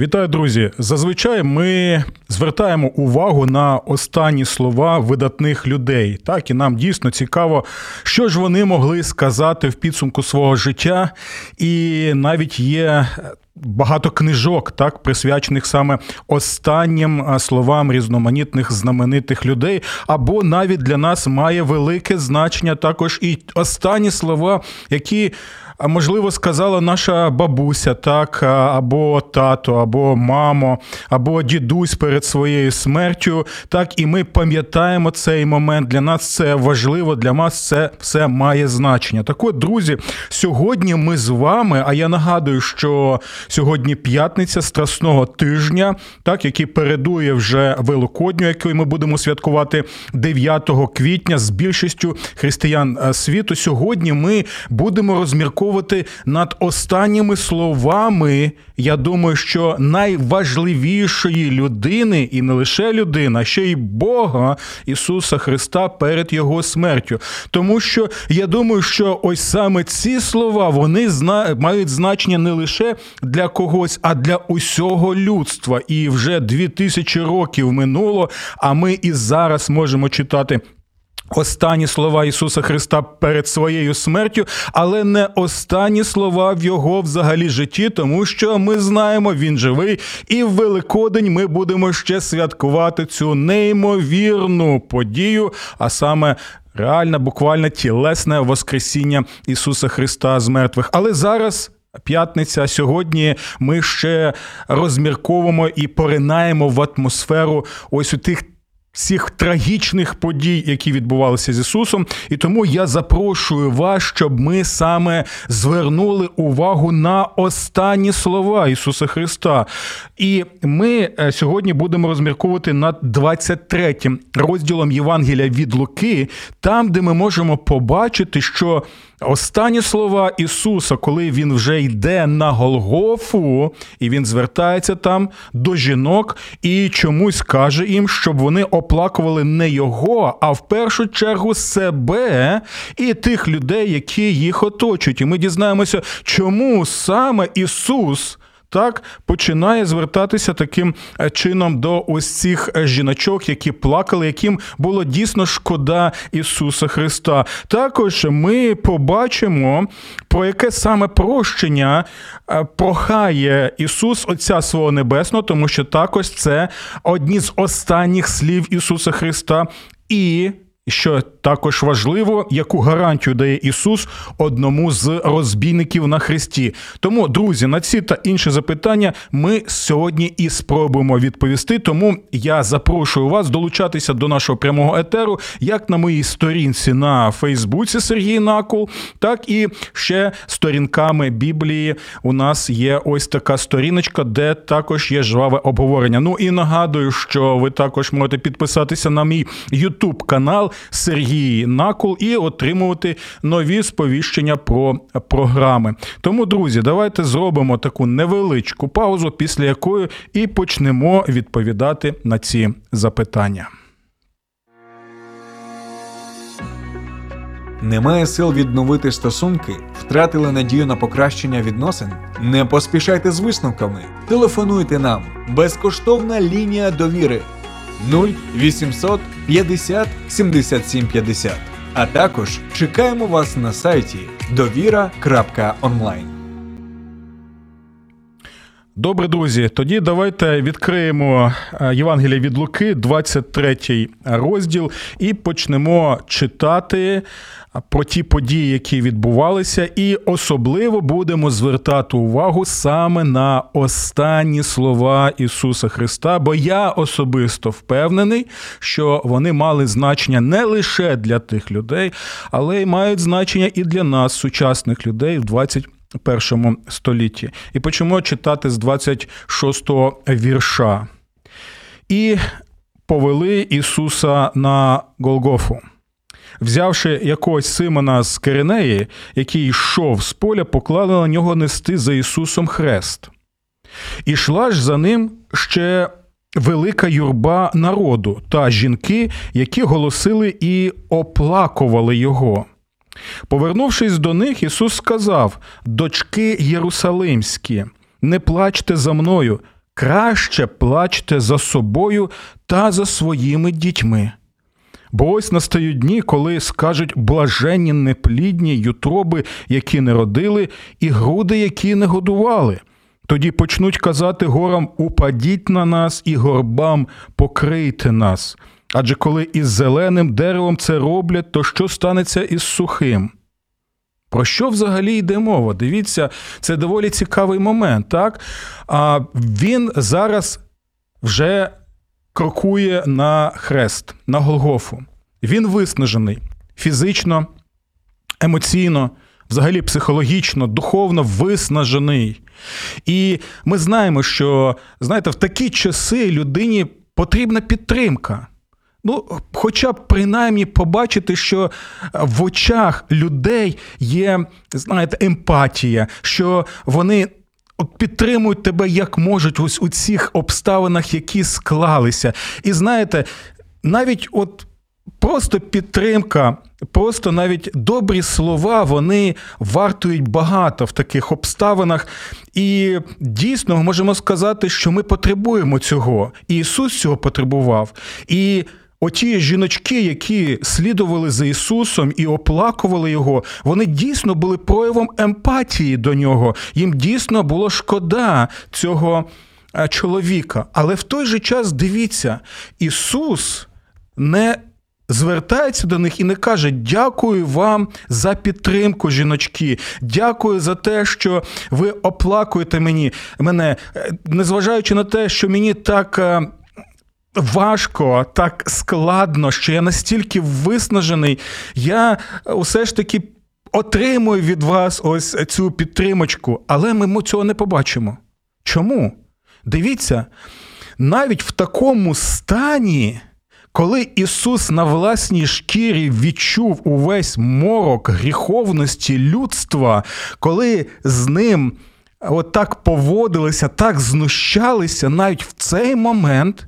Вітаю, друзі! Зазвичай ми звертаємо увагу на останні слова видатних людей. Так і нам дійсно цікаво, що ж вони могли сказати в підсумку свого життя, і навіть є. Багато книжок, так присвячених саме останнім словам різноманітних знаменитих людей, або навіть для нас має велике значення також і останні слова, які можливо, сказала наша бабуся, так, або тато, або мамо, або дідусь перед своєю смертю. Так, і ми пам'ятаємо цей момент. Для нас це важливо, для нас це все має значення. Так от, друзі, сьогодні ми з вами. А я нагадую, що сьогодні п'ятниця страсного тижня, так, який передує вже Великодню, який ми будемо святкувати 9 квітня з більшістю християн світу. Сьогодні ми будемо розмірковувати розмірковувати над останніми словами. Я думаю, що найважливішої людини, і не лише людина, ще й Бога Ісуса Христа перед Його смертю. Тому що я думаю, що ось саме ці слова вони зна... мають значення не лише для когось, а для усього людства. І вже дві тисячі років минуло. А ми і зараз можемо читати. Останні слова Ісуса Христа перед своєю смертю, але не останні слова в Його взагалі житті, тому що ми знаємо, Він живий, і в Великодень ми будемо ще святкувати цю неймовірну подію, а саме реальне, буквально тілесне Воскресіння Ісуса Христа з мертвих. Але зараз. П'ятниця сьогодні ми ще розмірковуємо і поринаємо в атмосферу ось у тих всіх трагічних подій, які відбувалися з Ісусом. І тому я запрошую вас, щоб ми саме звернули увагу на останні слова Ісуса Христа. І ми е, сьогодні будемо розмірковувати над 23 розділом Євангелія від Луки, там, де ми можемо побачити, що Останні слова Ісуса, коли Він вже йде на Голгофу, і Він звертається там до жінок і чомусь каже їм, щоб вони оплакували не Його, а в першу чергу себе і тих людей, які їх оточують. І ми дізнаємося, чому саме Ісус так починає звертатися таким е, чином до ось цих е, жіночок, які плакали, яким було дійсно шкода Ісуса Христа. Також ми побачимо, про яке саме прощення е, прохає Ісус Отця свого Небесного, тому що також це одні з останніх слів Ісуса Христа. І що також важливо, яку гарантію дає Ісус одному з розбійників на хресті. Тому, друзі, на ці та інші запитання ми сьогодні і спробуємо відповісти. Тому я запрошую вас долучатися до нашого прямого етеру, як на моїй сторінці на Фейсбуці Сергій Накул, так і ще сторінками Біблії. У нас є ось така сторіночка, де також є жваве обговорення. Ну і нагадую, що ви також можете підписатися на мій Ютуб канал. Сергій Накул і отримувати нові сповіщення про програми. Тому, друзі, давайте зробимо таку невеличку паузу, після якої і почнемо відповідати на ці запитання. Немає сил відновити стосунки, втратили надію на покращення відносин. Не поспішайте з висновками. Телефонуйте нам. Безкоштовна лінія довіри 0800 50 77 50. А також чекаємо вас на сайті довіра.онлайн. Добре, друзі. Тоді давайте відкриємо е, Євангелія від Луки, 23 розділ, і почнемо читати про ті події, які відбувалися, і особливо будемо звертати увагу саме на останні слова Ісуса Христа. Бо я особисто впевнений, що вони мали значення не лише для тих людей, але й мають значення і для нас, сучасних людей в 21 першому столітті. І почнемо читати з 26-го вірша. І повели Ісуса на Голгофу. Взявши якогось Симона з Киринеї, який йшов з поля, поклали на нього нести за Ісусом хрест. І йшла ж за ним ще велика юрба народу та жінки, які голосили і оплакували його. Повернувшись до них, Ісус сказав: Дочки Єрусалимські, не плачте за мною, краще плачте за собою та за своїми дітьми. Бо ось настають дні, коли скажуть блаженні неплідні ютроби, які не родили, і груди, які не годували. Тоді почнуть казати горам упадіть на нас і горбам покрийте нас. Адже коли із зеленим деревом це роблять, то що станеться із сухим? Про що взагалі йде мова? Дивіться, це доволі цікавий момент, так? А він зараз вже крокує на хрест, на Голгофу. Він виснажений фізично, емоційно, взагалі психологічно, духовно виснажений. І ми знаємо, що знаєте, в такі часи людині потрібна підтримка. Ну, хоча б принаймні побачити, що в очах людей є, знаєте, емпатія, що вони підтримують тебе як можуть ось у цих обставинах, які склалися. І знаєте, навіть от просто підтримка, просто навіть добрі слова, вони вартують багато в таких обставинах. І дійсно можемо сказати, що ми потребуємо цього. І Ісус цього потребував. І Оті жіночки, які слідували за Ісусом і оплакували Його, вони дійсно були проявом емпатії до нього. Їм дійсно було шкода цього е, чоловіка. Але в той же час дивіться, Ісус не звертається до них і не каже: Дякую вам за підтримку, жіночки. Дякую за те, що ви оплакуєте мені мене, е, незважаючи на те, що мені так. Е, важко, так складно, що я настільки виснажений, я усе ж таки отримую від вас ось цю підтримочку, але ми цього не побачимо. Чому? Дивіться, навіть в такому стані. Коли Ісус на власній шкірі відчув увесь морок гріховності людства, коли з ним отак поводилися, так знущалися, навіть в цей момент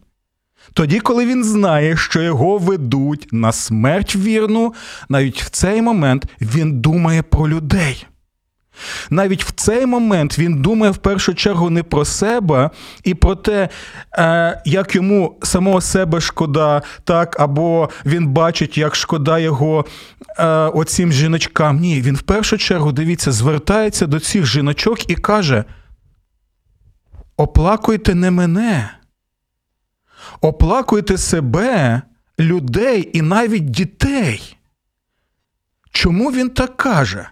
тоді, коли він знає, що його ведуть на смерть вірну, навіть в цей момент він думає про людей. Навіть в цей момент він думає в першу чергу не про себе і про те, е, як йому самого себе шкода, так, або він бачить, як шкода його е, оцім жіночкам. Ні, він в першу чергу, дивіться, звертається до цих жіночок і каже: оплакуйте не мене. Оплакуйте себе, людей і навіть дітей. Чому він так каже?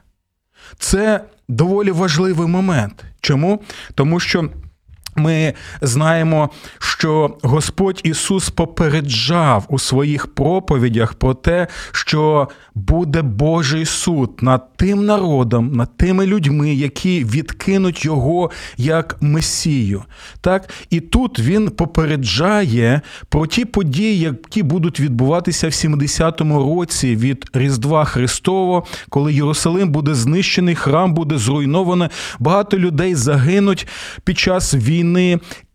Це доволі важливий момент. Чому? Тому що ми знаємо, що Господь Ісус попереджав у своїх проповідях про те, що буде Божий суд над тим народом, над тими людьми, які відкинуть його як Месію. Так? І тут він попереджає про ті події, які будуть відбуватися в 70-му році від Різдва Христового, коли Єрусалим буде знищений, храм буде зруйновано, багато людей загинуть під час війни.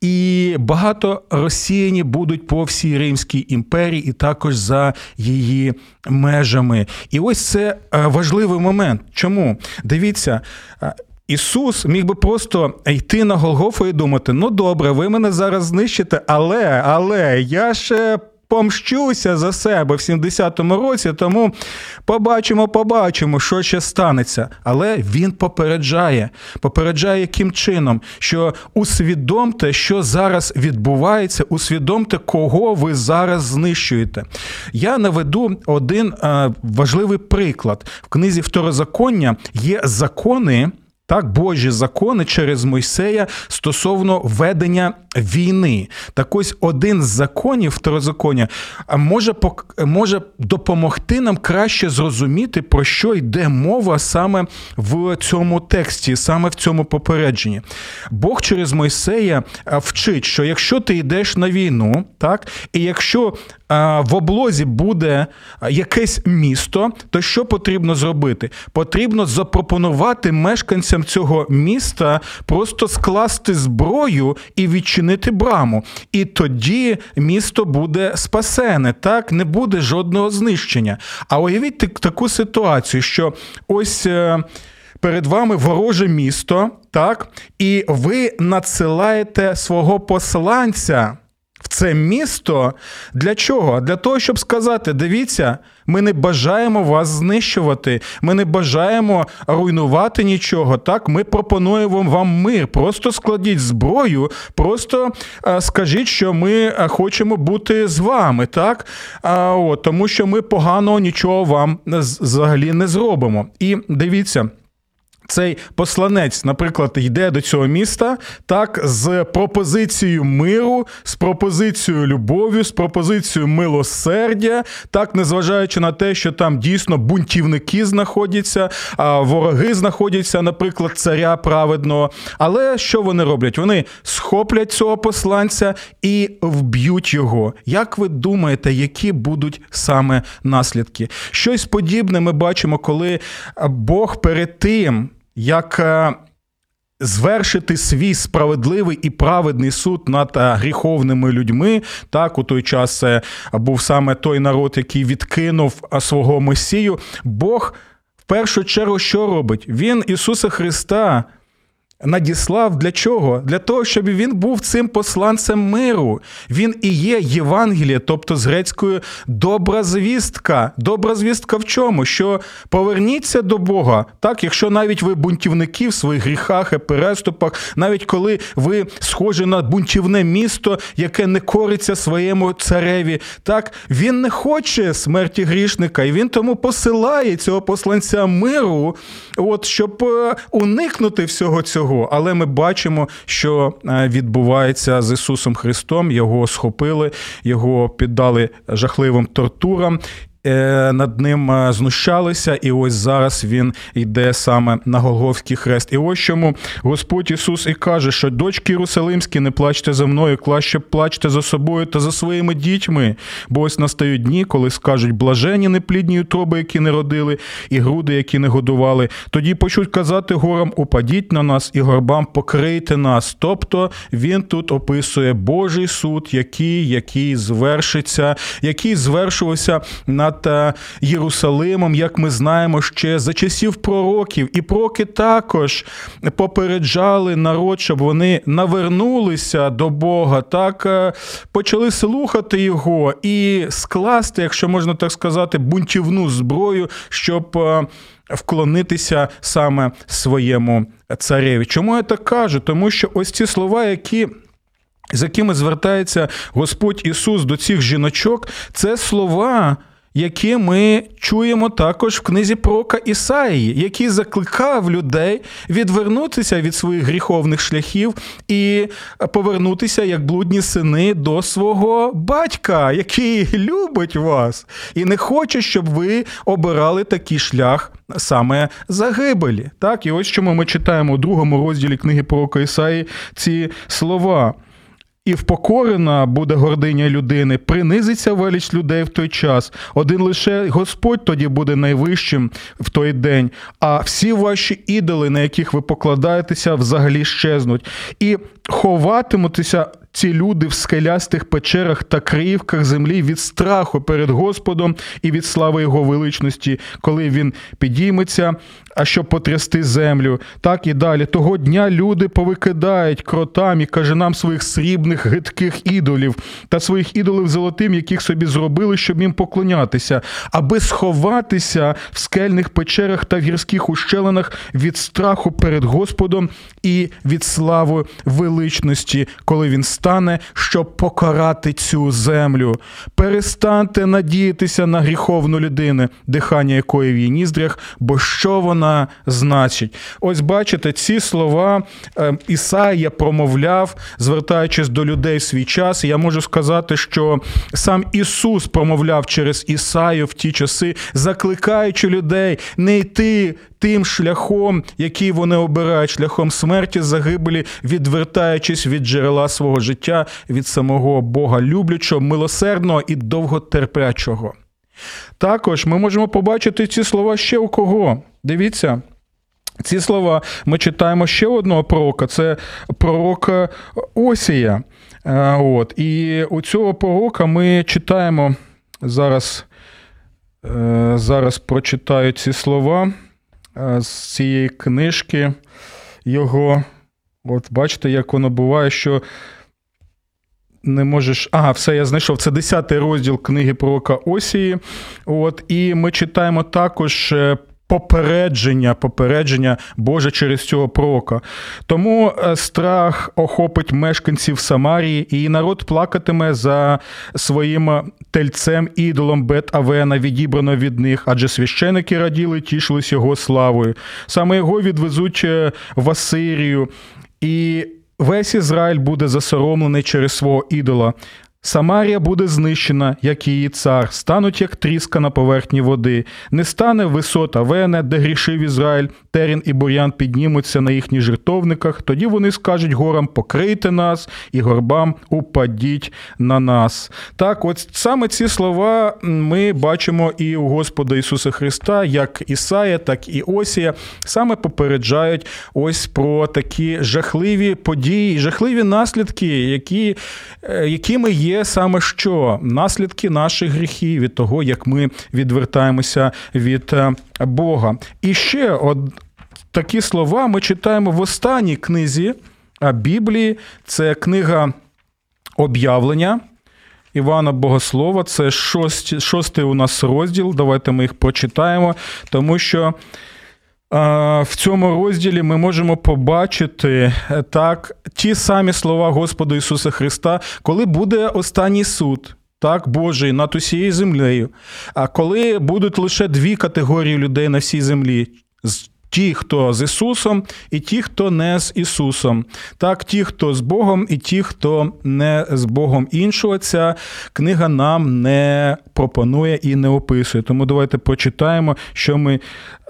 І багато росіяні будуть по всій Римській імперії, і також за її межами. І ось це е, важливий момент. Чому? Дивіться. Е, Ісус міг би просто йти на Голгофу і думати: ну добре, ви мене зараз знищите, але але я ще помщуся за себе в 70-му році, тому побачимо, побачимо, що ще станеться. Але він попереджає, попереджає яким чином, що усвідомте, що зараз відбувається, усвідомте, кого ви зараз знищуєте. Я наведу один важливий приклад. В книзі Второзаконня є закони так, Божі закони через Мойсея стосовно ведення війни. Так ось один з законів второзаконня може може допомогти нам краще зрозуміти, про що йде мова саме в цьому тексті, саме в цьому попередженні. Бог через Мойсея вчить, що якщо ти йдеш на війну, так, і якщо в облозі буде якесь місто, то що потрібно зробити? Потрібно запропонувати мешканцям цього міста просто скласти зброю і відчинити браму. І тоді місто буде спасене, так не буде жодного знищення. А уявіть таку ситуацію, що ось. Е, перед вами вороже місто, так, і ви надсилаєте свого посланця в це місто для чого? Для того, щоб сказати: дивіться, ми не бажаємо вас знищувати, ми не бажаємо руйнувати нічого. Так, ми пропонуємо вам мир. Просто складіть зброю, просто а, скажіть, що ми хочемо бути з вами, так? А, от, Тому що ми погано нічого вам взагалі не зробимо. І дивіться цей посланець, наприклад, йде до цього міста так з пропозицією миру, з пропозицією любові, з пропозицією милосердя, так незважаючи на те, що там дійсно бунтівники знаходяться, вороги знаходяться, наприклад, царя праведного. Але що вони роблять? Вони схоплять цього посланця і вб'ють його. Як ви думаєте, які будуть саме наслідки? Щось подібне ми бачимо, коли Бог перед тим як е, звершити свій справедливий і праведний суд над е, гріховними людьми. Так, у той час це був саме той народ, який відкинув е, свого Месію. Бог в першу чергу що робить? Він Ісуса Христа надіслав для чого? Для того, щоб він був цим посланцем миру. Він і є Євангеліє, тобто з грецькою добра звістка. Добра звістка в чому? Що поверніться до Бога, так, якщо навіть ви бунтівники в своїх гріхах і переступах, навіть коли ви схожі на бунтівне місто, яке не кориться своєму цареві, так він не хоче смерті грішника, і він тому посилає цього посланця миру, от щоб е, уникнути всього цього його, але ми бачимо, що е, відбувається з Ісусом Христом. Його схопили, його піддали жахливим тортурам. Е, над ним е, знущалися, і ось зараз він йде саме на Голговський хрест. І ось чому Господь Ісус і каже, що дочки Єрусалимські, не плачте за мною, краще плачте за собою та за своїми дітьми. Бо ось настають дні, коли скажуть блажені неплідні утроби, які не родили, і груди, які не годували. Тоді почуть казати горам: упадіть на нас, і горбам покрийте нас. Тобто він тут описує Божий суд, який, який звершиться, який звершувався на над е, Єрусалимом, як ми знаємо, ще за часів пророків, і пророки також попереджали народ, щоб вони навернулися до Бога, так е, почали слухати його і скласти, якщо можна так сказати, бунтівну зброю, щоб. Е, вклонитися саме своєму цареві. Чому я так кажу? Тому що ось ці слова, які з якими звертається Господь Ісус до цих жіночок, це слова які ми чуємо також в книзі пророка Ісаїї, який закликав людей відвернутися від своїх гріховних шляхів і повернутися як блудні сини до свого батька, який любить вас, і не хоче, щоб ви обирали такий шлях саме загибелі. Так, і ось чому ми читаємо у другому розділі книги пророка Ісаї ці слова. І впокорена буде гординя людини, принизиться велич людей в той час. Один лише Господь тоді буде найвищим в той день, а всі ваші ідоли, на яких ви покладаєтеся, взагалі щезнуть. І ховатимутеся ці люди в скелястих печерах та криївках землі від страху перед Господом і від слави Його величності, коли він підійметься, а щоб потрясти землю. Так і далі. Того дня люди повикидають кротам і кажанам своїх срібних гидких ідолів та своїх ідолів золотим, яких собі зробили, щоб їм поклонятися, аби сховатися в скельних печерах та в гірських ущелинах від страху перед Господом і від слави величності, коли він стане щоб покарати цю землю. Перестаньте надіятися на гріховну людину, дихання якої в її ніздрях, бо що вона значить? Ось бачите, ці слова е, Ісаїя промовляв, звертаючись до людей в свій час. Я можу сказати, що сам Ісус промовляв через Ісаю в ті часи, закликаючи людей не йти тим шляхом, який вони обирають, шляхом смерті, загибелі, відвертаючись від джерела свого життя, від самого Бога люблячого, милосердного і довготерплячого. Також ми можемо побачити ці слова ще у кого. Дивіться. Ці слова ми читаємо ще одного пророка, це пророка Осія. Е, от. І у цього пророка ми читаємо зараз, е, зараз прочитаю ці слова з цієї книжки його. От бачите, як воно буває, що не можеш. Ага, все, я знайшов. Це 10 розділ книги пророка Осії. От, І ми читаємо також е, попередження, попередження Боже через цього пророка. Тому е, страх охопить мешканців Самарії, і народ плакатиме за своїм тельцем ідолом Бет Авена, відібрано від них, адже священики раділи, тішились його славою. Саме його відвезуть е, в Асирію, і весь Ізраїль буде засоромлений через свого ідола. Самарія буде знищена, як її цар, стануть як тріска на поверхні води, не стане висота Вене, де грішив Ізраїль, терін і бур'ян піднімуться на їхніх жертовниках. Тоді вони скажуть горам: покрийте нас, і горбам упадіть на нас. Так, от саме ці слова ми бачимо і у Господа Ісуса Христа, як Ісая, так і Осія, саме попереджають ось про такі жахливі події, жахливі наслідки, які, е, якими є є саме що наслідки наших гріхів від того, як ми відвертаємося від е, Бога. І ще от такі слова ми читаємо в останній книзі Біблії. Це книга об'явлення. Івана Богослова, це шостий у нас розділ. Давайте ми їх прочитаємо, тому що в цьому розділі ми можемо побачити е, так ті самі слова Господа Ісуса Христа, коли буде останній суд. Так, Божий над усією землею. А коли будуть лише дві категорії людей на всій землі: ті, хто з Ісусом, і ті, хто не з Ісусом. Так, ті, хто з Богом, і ті, хто не з Богом. Іншого ця книга нам не пропонує і не описує. Тому давайте прочитаємо, що ми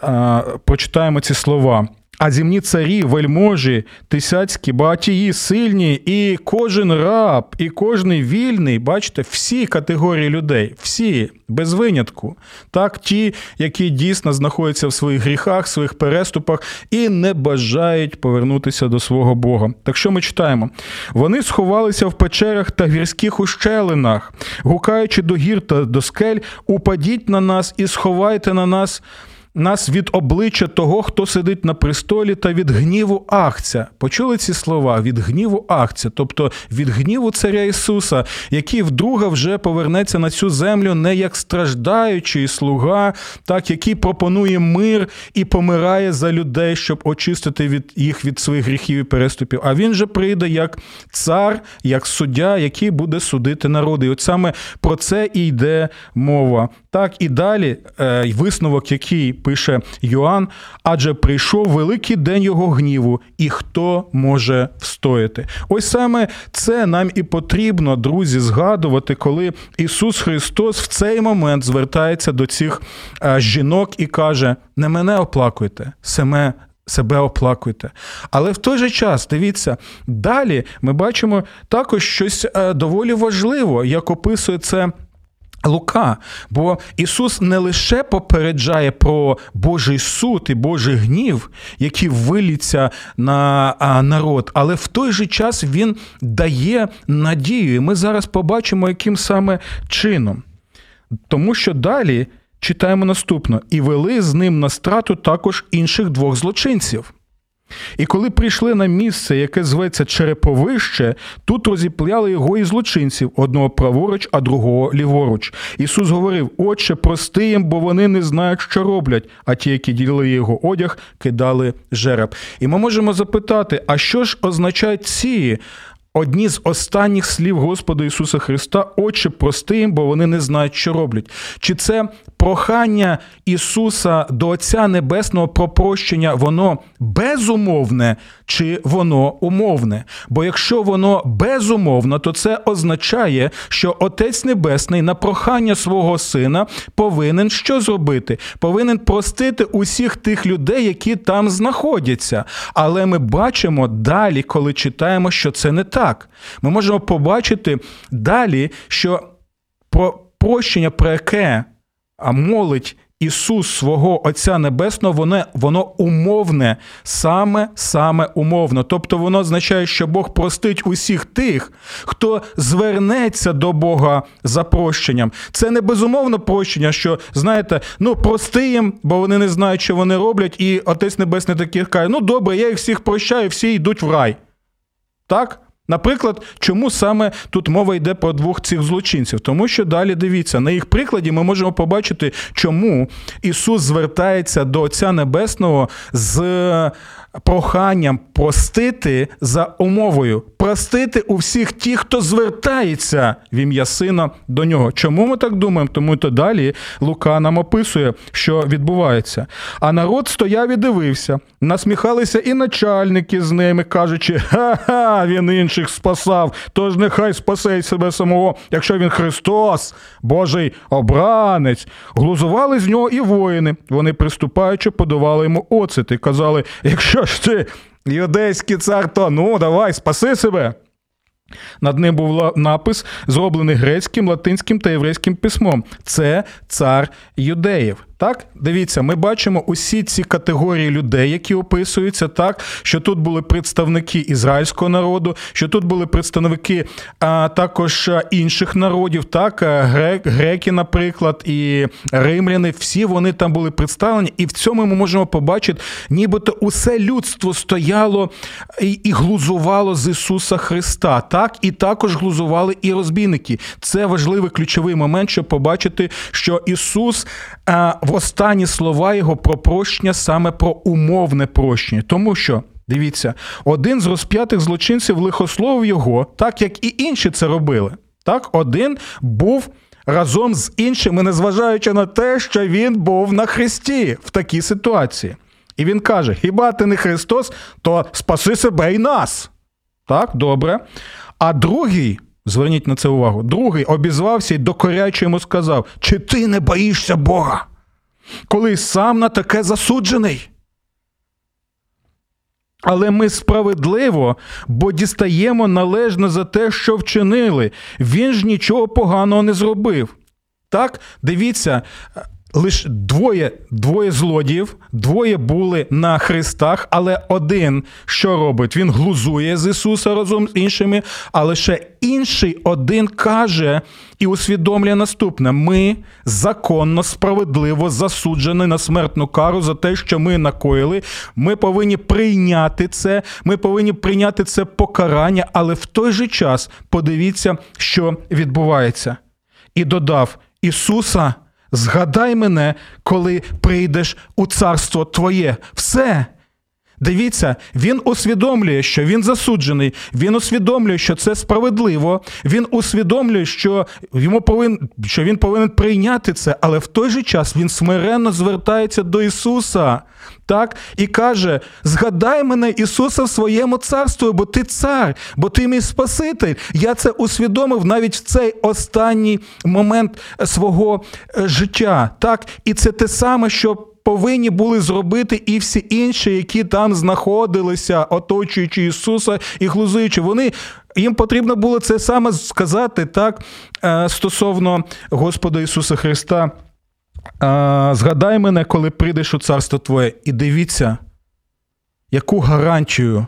а, прочитаємо ці слова. А земні царі, вельможі, тисяцькі, багатії, сильні, і кожен раб, і кожен вільний, бачите, всі категорії людей, всі без винятку. Так, ті, які дійсно знаходяться в своїх гріхах, своїх переступах і не бажають повернутися до свого Бога. Так що ми читаємо? Вони сховалися в печерах та гірських ущелинах, гукаючи до гір та до скель, упадіть на нас і сховайте на нас нас від обличчя того, хто сидить на престолі, та від гніву Ахця. Почули ці слова від гніву Ахця, тобто від гніву Царя Ісуса, який вдруге вже повернеться на цю землю не як страждаючий слуга, так який пропонує мир і помирає за людей, щоб очистити від їх від своїх гріхів і переступів. А він же прийде як цар, як суддя, який буде судити народи. І от саме про це і йде мова. Так і далі е, висновок, який пише Йоанн, адже прийшов великий день його гніву, і хто може встояти? Ось саме це нам і потрібно, друзі, згадувати, коли Ісус Христос в цей момент звертається до цих е, жінок і каже: не мене оплакуйте, саме. Себе оплакуйте. Але в той же час, дивіться, далі ми бачимо також щось е, доволі важливо, як описує це Лука, бо Ісус не лише попереджає про Божий суд і Божий гнів, який виліться на народ, але в той же час Він дає надію. І ми зараз побачимо, яким саме чином. Тому що далі читаємо наступно: і вели з ним на страту також інших двох злочинців. І коли прийшли на місце, яке зветься Череповище, тут розіпляли його і злочинців одного праворуч, а другого ліворуч. Ісус говорив: Отче, прости їм, бо вони не знають, що роблять. А ті, які ділили його одяг, кидали жереб. І ми можемо запитати: а що ж означають ці одні з останніх слів Господа Ісуса Христа, Отче, прости їм, бо вони не знають, що роблять. Чи це прохання Ісуса до Отця Небесного про прощення, воно безумовне, чи воно умовне? Бо якщо воно безумовно, то це означає, що Отець Небесний на прохання свого сина повинен що зробити? Повинен простити усіх тих людей, які там знаходяться. Але ми бачимо далі, коли читаємо, що це не так. Ми можемо побачити далі, що про прощення, про яке молить Ісус свого Отця Небесного, воно воно умовне, саме саме умовно. Тобто воно означає, що Бог простить усіх тих, хто звернеться до Бога за прощенням. Це не безумовно прощення, що знаєте, ну прости їм, бо вони не знають, що вони роблять, і Отець Небесний такий каже: ну добре, я їх всіх прощаю, всі йдуть в рай. Так? Наприклад, чому саме тут мова йде про двох цих злочинців? Тому що далі дивіться, на їх прикладі ми можемо побачити, чому Ісус звертається до Отця Небесного з проханням простити за умовою, простити у всіх тих, хто звертається в ім'я сина до нього. Чому ми так думаємо? Тому то далі Лука нам описує, що відбувається. А народ стояв і дивився, насміхалися і начальники з ними, кажучи, ха-ха, він інших спасав, тож нехай спасе себе самого, якщо він Христос, Божий обранець. Глузували з нього і воїни. Вони приступаючи, подавали йому оцет казали: якщо ж ти юдейський цар, то ну давай, спаси себе. Над ним був напис, зроблений грецьким, латинським та єврейським письмом. Це цар юдеїв. Так, дивіться, ми бачимо усі ці категорії людей, які описуються, так що тут були представники ізраїльського народу, що тут були представники а, також інших народів, так грек, греки, наприклад, і римляни. Всі вони там були представлені, і в цьому ми можемо побачити, нібито усе людство стояло і, і глузувало з Ісуса Христа. Так, і також глузували і розбійники. Це важливий ключовий момент, щоб побачити, що Ісус. А, останні слова його про прощення саме про умовне прощення. Тому що, дивіться, один з розп'ятих злочинців лихословив його, так як і інші це робили. Так, один був. Разом з іншими, незважаючи на те, що він був на Христі в такій ситуації. І він каже: Хіба ти не Христос, то спаси себе і нас. Так, добре. А другий, зверніть на це увагу, другий обізвався і докоряче йому сказав: Чи ти не боїшся Бога? Коли сам на таке засуджений. Але ми справедливо, бо дістаємо належно за те, що вчинили. Він ж нічого поганого не зробив. Так, дивіться, лише двоє двоє злодіїв, двоє були на хрестах, але один що робить? Він глузує з Ісуса разом з іншими, а лише інший один каже і усвідомлює наступне: ми законно, справедливо засуджені на смертну кару за те, що ми накоїли. Ми повинні прийняти це, ми повинні прийняти це покарання, але в той же час подивіться, що відбувається. І додав Ісуса. Згадай мене, коли прийдеш у царство Твоє. Все. Дивіться, він усвідомлює, що він засуджений, він усвідомлює, що це справедливо, він усвідомлює, що йому повин, що він повинен прийняти це, але в той же час він смиренно звертається до Ісуса так, і каже: Згадай мене, Ісуса, в своєму царстві, бо ти цар, бо ти мій Спаситель. Я це усвідомив навіть в цей останній момент свого е, життя. Так, І це те саме, що повинні були зробити і всі інші, які там знаходилися, оточуючи Ісуса і глузуючи. Вони їм потрібно було це саме сказати так е, стосовно Господа Ісуса Христа. Е, згадай мене, коли прийдеш у царство Твоє, і дивіться, яку гарантію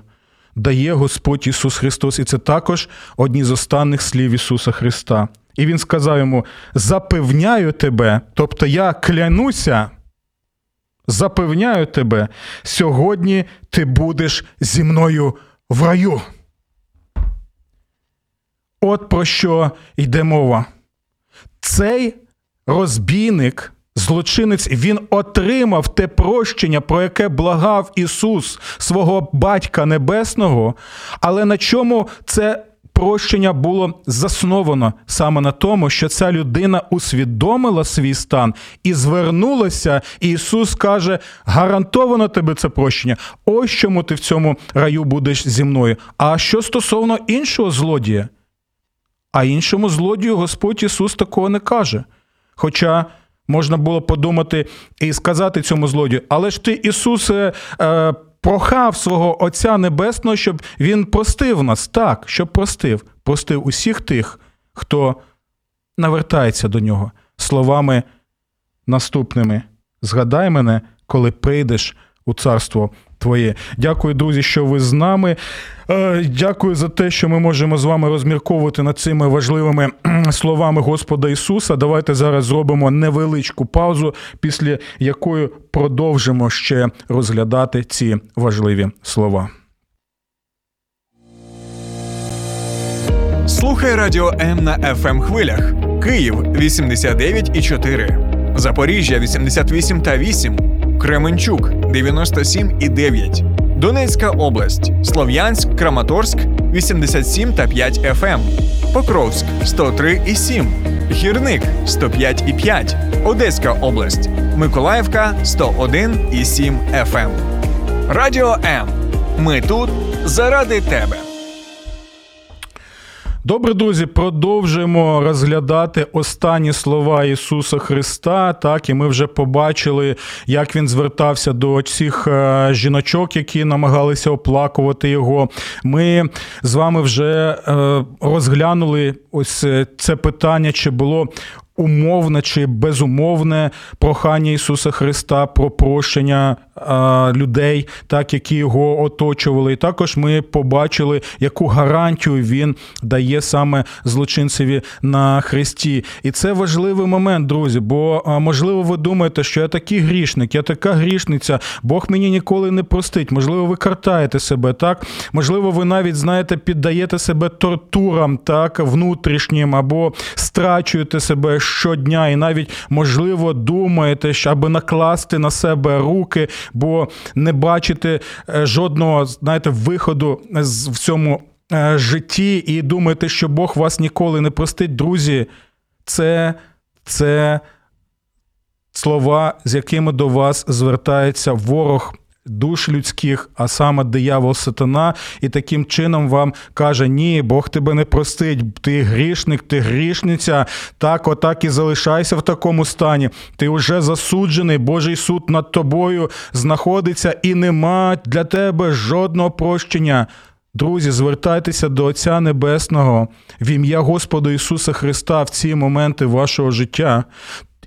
дає Господь Ісус Христос. І це також одні з останніх слів Ісуса Христа. І Він сказав йому: запевняю тебе, тобто я клянуся. Запевняю тебе, сьогодні ти будеш зі мною в раю. От про що йде мова. Цей розбійник, злочинець, він отримав те прощення, про яке благав Ісус свого Батька Небесного, але на чому це прощення було засновано саме на тому, що ця людина усвідомила свій стан і звернулася. І Ісус каже: гарантовано тебе це прощення. Ось чому ти в цьому раю будеш зі мною. А що стосовно іншого злодія? А іншому злодію Господь Ісус такого не каже. Хоча можна було подумати і сказати цьому злодію, але ж ти, Ісусе, е, прохав свого Отця Небесного, щоб Він простив нас, так, щоб простив, простив усіх тих, хто навертається до нього. Словами наступними. Згадай мене, коли прийдеш у царство Твоє. Дякую, друзі, що ви з нами. Е, Дякую за те, що ми можемо з вами розмірковувати над цими важливими словами Господа Ісуса. Давайте зараз зробимо невеличку паузу, після якої продовжимо ще розглядати ці важливі слова. Слухай радіо М на fm хвилях. Київ 89,4, Запоріжжя 88 та 8, Кременчук 97 і 9, Донецька область, Слов'янськ, Краматорськ 87 та 5 FM, Покровськ 103 і 7, Гірник 105 і 5, Одеська область, Миколаївка 101 і 7 FM. Радіо М. Ми тут заради тебе. Добре, друзі, продовжуємо розглядати останні слова Ісуса Христа. Так, і ми вже побачили, як він звертався до цих е, жіночок, які намагалися оплакувати його. Ми з вами вже е, розглянули ось е, це питання, чи було умовне чи безумовне прохання Ісуса Христа про прощення людей, так які його оточували. І також ми побачили, яку гарантію він дає саме злочинцеві на Христі. І це важливий момент, друзі. Бо можливо, ви думаєте, що я такий грішник, я така грішниця, Бог мені ніколи не простить. Можливо, ви картаєте себе, так можливо, ви навіть знаєте, піддаєте себе тортурам, так внутрішнім або страчуєте себе щодня, і навіть можливо думаєте, що накласти на себе руки, бо не бачите е, жодного знаєте, виходу в цьому е, житті, і думаєте, що Бог вас ніколи не простить. Друзі, це, це слова, з якими до вас звертається ворог. Душ людських, а саме диявол сатана, і таким чином вам каже: Ні, Бог тебе не простить, ти грішник, ти грішниця. Так, отак і залишайся в такому стані. Ти вже засуджений, Божий суд над тобою знаходиться, і нема для тебе жодного прощення. Друзі, звертайтеся до Отця Небесного в ім'я Господа Ісуса Христа в ці моменти вашого життя.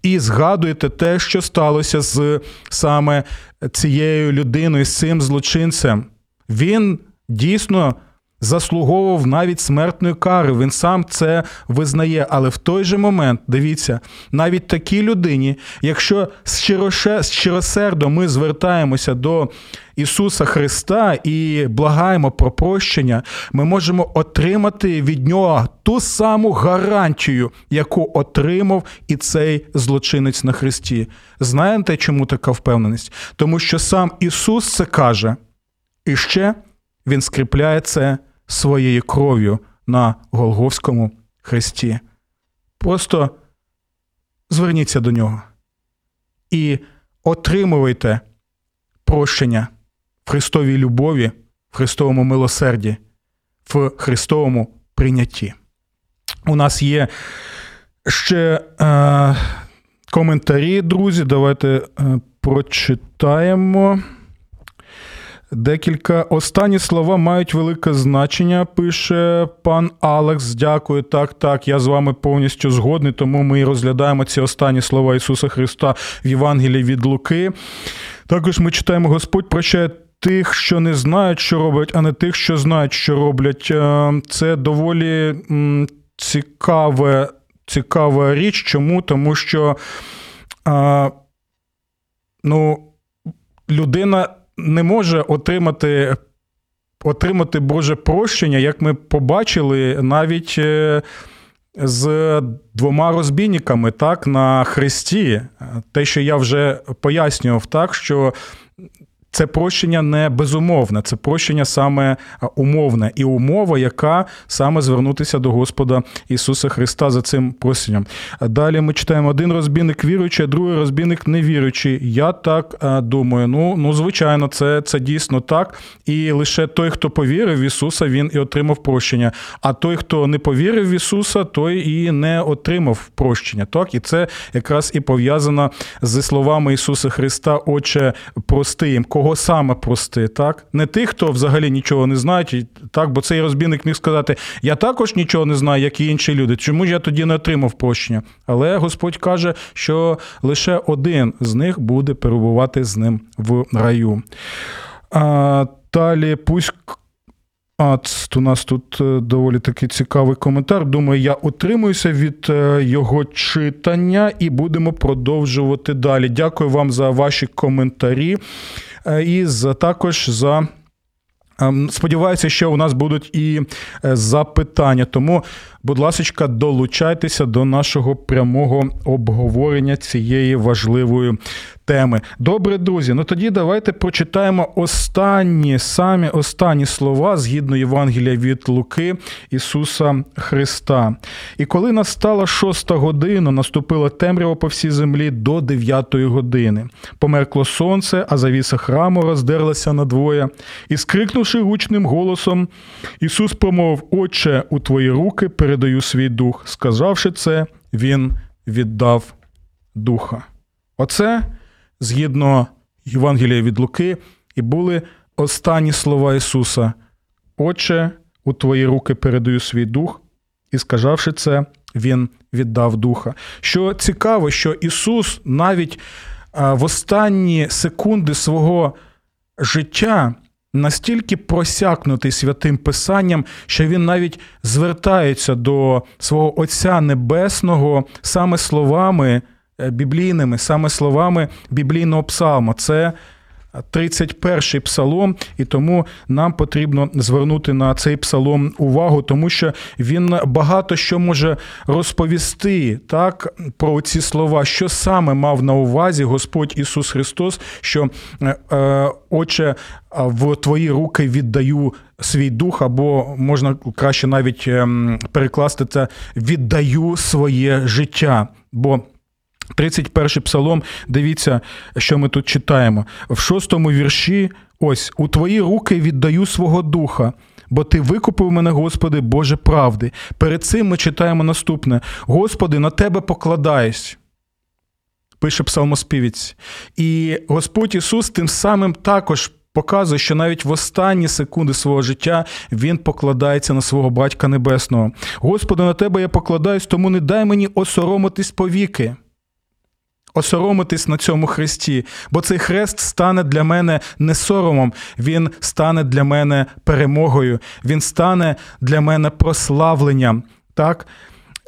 І згадуєте те, що сталося з саме цією людиною, з цим злочинцем. Він дійсно заслуговував навіть смертної кари. Він сам це визнає. Але в той же момент, дивіться, навіть такій людині, якщо щиросердо ми звертаємося до Ісуса Христа і благаємо про прощення, ми можемо отримати від нього ту саму гарантію, яку отримав і цей злочинець на Христі. Знаєте, чому така впевненість? Тому що сам Ісус це каже, і ще Він скріпляє це своєю кров'ю на Голговському хресті. Просто зверніться до нього і отримуйте прощення в Христовій любові, в Христовому милосерді, в Христовому прийнятті. У нас є ще е, коментарі, друзі. Давайте е, прочитаємо. Декілька останні слова мають велике значення, пише пан Алекс. Дякую. Так, так, я з вами повністю згодний, тому ми і розглядаємо ці останні слова Ісуса Христа в Євангелії від Луки. Також ми читаємо: Господь прощає тих, що не знають, що роблять, а не тих, що знають, що роблять. Е, Це доволі цікаве, цікава річ. Чому? Тому що ну, людина не може отримати, отримати Боже прощення, як ми побачили, навіть е, з двома розбійниками так, на хресті. Те, що я вже пояснював, так, що це прощення не безумовне, це прощення саме умовне і умова, яка саме звернутися до Господа Ісуса Христа за цим просінням. Далі ми читаємо один розбійник віруючий, а другий розбійник невіруючий. Я так думаю. Ну, ну звичайно, це, це дійсно так. І лише той, хто повірив в Ісуса, він і отримав прощення. А той, хто не повірив в Ісуса, той і не отримав прощення. Так, і це якраз і пов'язано зі словами Ісуса Христа, Отче, прости їм. Кого саме прости, так? Не тих, хто взагалі нічого не знає, так, бо цей розбійник міг сказати: Я також нічого не знаю, як і інші люди. Чому ж я тоді не отримав прощення? Але Господь каже, що лише один з них буде перебувати з ним в раю. А, Далі пусть. А, у нас тут е, доволі такий цікавий коментар. Думаю, я утримуюся від е, його читання і будемо продовжувати далі. Дякую вам за ваші коментарі і за також за. Ем, сподіваюся, що у нас будуть і запитання. Тому, будь ласка, долучайтеся до нашого прямого обговорення цієї важливої теми. Добре, друзі. Ну тоді давайте прочитаємо останні самі останні слова згідно Євангелія від Луки Ісуса Христа. І коли настала шоста година, наступила темрява по всій землі до дев'ятої години. Померкло сонце, а завіса храму роздерлася надвоє. І, скрикнувши гучним голосом, Ісус промовив: Отче, у твої руки передаю свій дух. Сказавши це, Він віддав духа. Оце згідно Євангелія від Луки, і були останні слова Ісуса: Отче, у Твої руки передаю свій дух, і сказавши це, Він віддав духа. Що цікаво, що Ісус навіть в останні секунди свого життя. Настільки просякнутий святим Писанням, що він навіть звертається до свого Отця Небесного саме словами Е, біблійними саме словами біблійного псалма. Це 31-й псалом, і тому нам потрібно звернути на цей псалом увагу, тому що він багато що може розповісти так про ці слова, що саме мав на увазі Господь Ісус Христос, що е, е Отче, в твої руки віддаю свій дух, або можна краще навіть ем, перекласти це віддаю своє життя. Бо 31 псалом, дивіться, що ми тут читаємо. В шостому вірші: ось у твої руки віддаю свого духа, бо ти викупив мене, Господи, Боже правди. Перед цим ми читаємо наступне: Господи, на тебе покладаюсь. Пише псалмоспівець. І Господь Ісус тим самим також показує, що навіть в останні секунди свого життя Він покладається на свого Батька Небесного. Господи, на тебе я покладаюсь, тому не дай мені осоромитись повіки осоромитись на цьому хресті, бо цей хрест стане для мене не соромом, він стане для мене перемогою, він стане для мене прославленням. Так?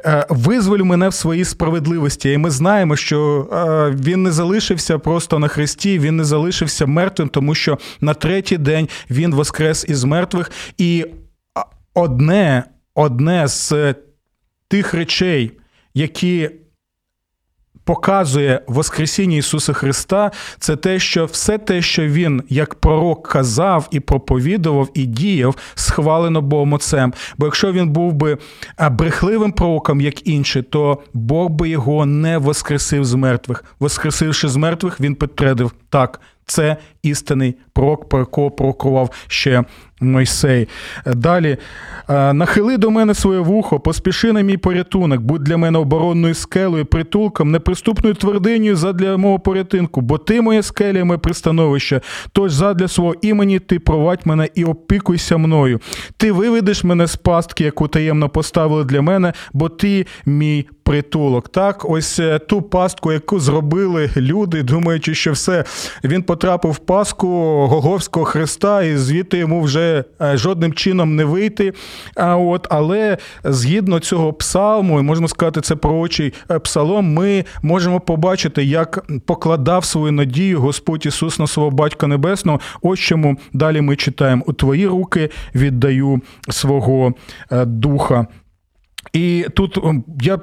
Е, визволь мене в своїй справедливості, і ми знаємо, що е, він не залишився просто на хресті, він не залишився мертвим, тому що на третій день він воскрес із мертвих. І одне, одне з тих речей, які показує Воскресіння Ісуса Христа, це те, що все те, що Він як пророк казав і проповідував, і діяв, схвалено Богом Отцем. Бо якщо він був би брехливим пророком, як інші, то Бог би його не воскресив з мертвих. Воскресивши з мертвих, він підтвердив так. Це істинний пророк, про якого пророкував ще Мойсей. Далі нахили до мене своє вухо, поспіши на мій порятунок, будь для мене оборонною скелею, притулком, неприступною твердиною задля мого порятунку, бо ти моє скеля, моє пристановище. Тож задля свого імені ти провадь мене і опікуйся мною. Ти виведеш мене з пастки, яку таємно поставили для мене, бо ти мій притулок. Так, ось е, ту пастку, яку зробили люди, думаючи, що все він потрапив в пастку Гоговського Христа, і звідти йому вже е, жодним чином не вийти. А от, Але згідно цього псалму, і можна сказати, це пророчий е, псалом, ми можемо побачити, як покладав свою надію Господь Ісус на свого Батька Небесного. Ось чому далі ми читаємо: у твої руки віддаю свого духа. І тут я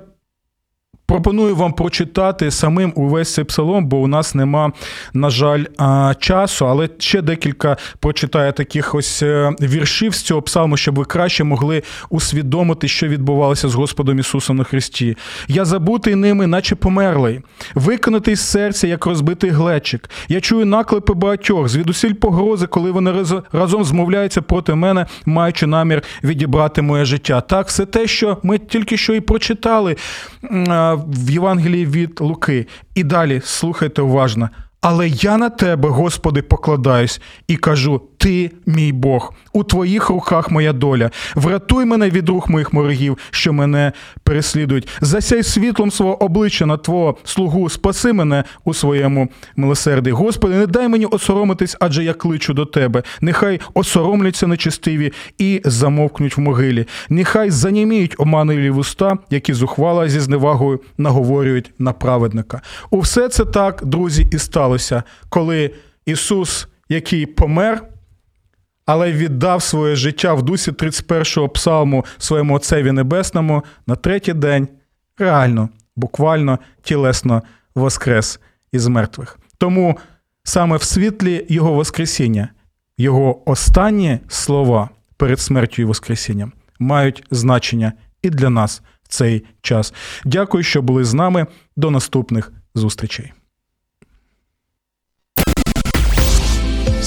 Пропоную вам прочитати самим увесь цей псалом, бо у нас нема, на жаль, часу, але ще декілька прочитаю таких ось е, віршів з цього псалму, щоб ви краще могли усвідомити, що відбувалося з Господом Ісусом на Христі. Я забутий ними, наче померлий, виконатий з серця, як розбитий глечик. Я чую наклепи багатьох, звідусіль погрози, коли вони разом змовляються проти мене, маючи намір відібрати моє життя. Так, все те, що ми тільки що і прочитали а, в Євангелії від Луки. І далі слухайте уважно. Але я на тебе, Господи, покладаюсь і кажу: Ти мій Бог, у твоїх руках моя доля. Врятуй мене від рук моїх ворогів, що мене переслідують. Засяй світлом свого обличчя на Твого слугу, спаси мене у своєму милосерді. Господи, не дай мені осоромитись, адже я кличу до тебе. Нехай осоромляться нечестиві і замовкнуть в могилі. Нехай заніміють оманливі вуста, які зухвала зі зневагою наговорюють на праведника. У все це так, друзі, і сталося, коли Ісус, який помер, але віддав своє життя в дусі 31-го псалму своєму Отцеві Небесному на третій день реально, буквально, тілесно воскрес із мертвих. Тому саме в світлі Його Воскресіння, Його останні слова перед смертю і Воскресінням мають значення і для нас в цей час. Дякую, що були з нами. До наступних зустрічей.